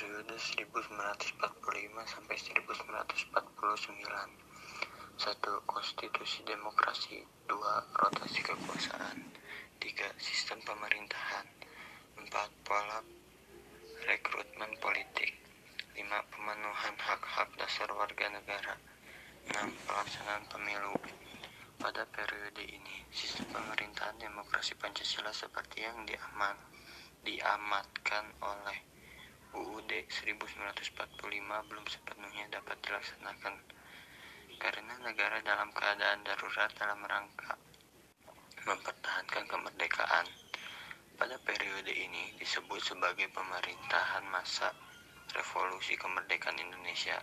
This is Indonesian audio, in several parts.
periode 1945 sampai 1949 satu konstitusi demokrasi. Dua rotasi kekuasaan. Tiga sistem pemerintahan. Empat pola rekrutmen politik. Lima pemenuhan hak-hak dasar warga negara. Enam pelaksanaan pemilu. Pada periode ini sistem pemerintahan demokrasi Pancasila seperti yang diaman diamatkan oleh 1945 belum sepenuhnya dapat dilaksanakan karena negara dalam keadaan darurat dalam rangka mempertahankan kemerdekaan. Pada periode ini disebut sebagai pemerintahan masa revolusi kemerdekaan Indonesia.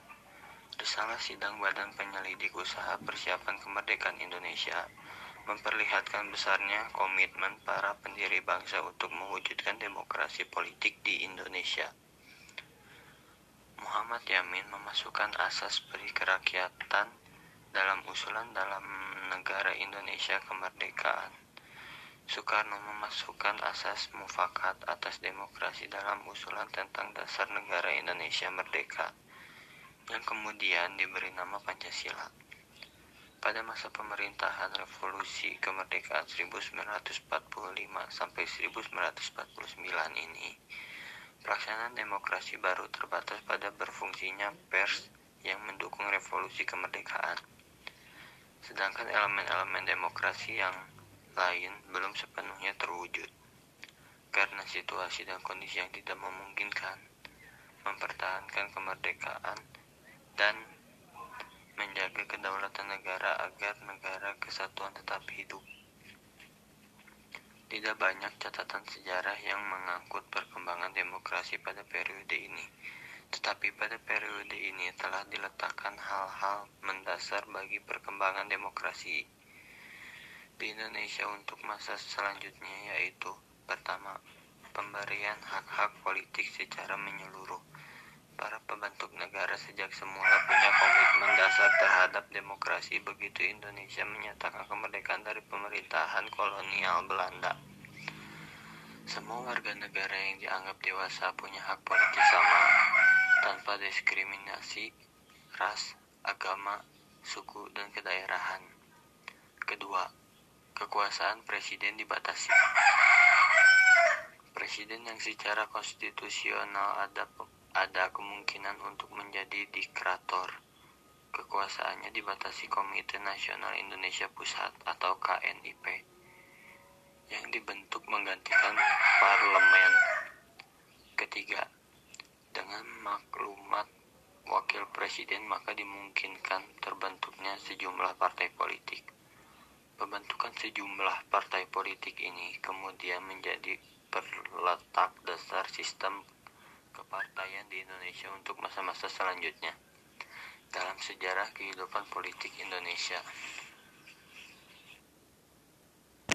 Risalah sidang Badan Penyelidik Usaha Persiapan Kemerdekaan Indonesia memperlihatkan besarnya komitmen para pendiri bangsa untuk mewujudkan demokrasi politik di Indonesia. Muhammad Yamin memasukkan asas perikerakyatan dalam usulan dalam negara Indonesia kemerdekaan. Soekarno memasukkan asas mufakat atas demokrasi dalam usulan tentang dasar negara Indonesia merdeka yang kemudian diberi nama Pancasila. Pada masa pemerintahan Revolusi Kemerdekaan 1945 sampai 1949 ini, pelaksanaan demokrasi baru terbatas pada berfungsinya pers yang mendukung revolusi kemerdekaan. Sedangkan elemen-elemen demokrasi yang lain belum sepenuhnya terwujud. Karena situasi dan kondisi yang tidak memungkinkan mempertahankan kemerdekaan dan menjaga kedaulatan negara agar negara kesatuan tetap hidup. Tidak banyak catatan sejarah yang mengangkut perkembangan demokrasi pada periode ini, tetapi pada periode ini telah diletakkan hal-hal mendasar bagi perkembangan demokrasi di Indonesia untuk masa selanjutnya yaitu pertama, pemberian hak-hak politik secara menyeluruh para pembentuk negara sejak semula punya komitmen dasar terhadap demokrasi begitu Indonesia menyatakan kemerdekaan dari pemerintahan kolonial Belanda. Semua warga negara yang dianggap dewasa punya hak politik sama tanpa diskriminasi ras, agama, suku, dan kedaerahan. Kedua, kekuasaan presiden dibatasi. Presiden yang secara konstitusional ada ada kemungkinan untuk menjadi diktator. Kekuasaannya dibatasi Komite Nasional Indonesia Pusat atau KNIP yang dibentuk menggantikan parlemen. Ketiga, dengan maklumat wakil presiden maka dimungkinkan terbentuknya sejumlah partai politik. Pembentukan sejumlah partai politik ini kemudian menjadi perletak dasar sistem kepartaian di Indonesia untuk masa-masa selanjutnya dalam sejarah kehidupan politik Indonesia.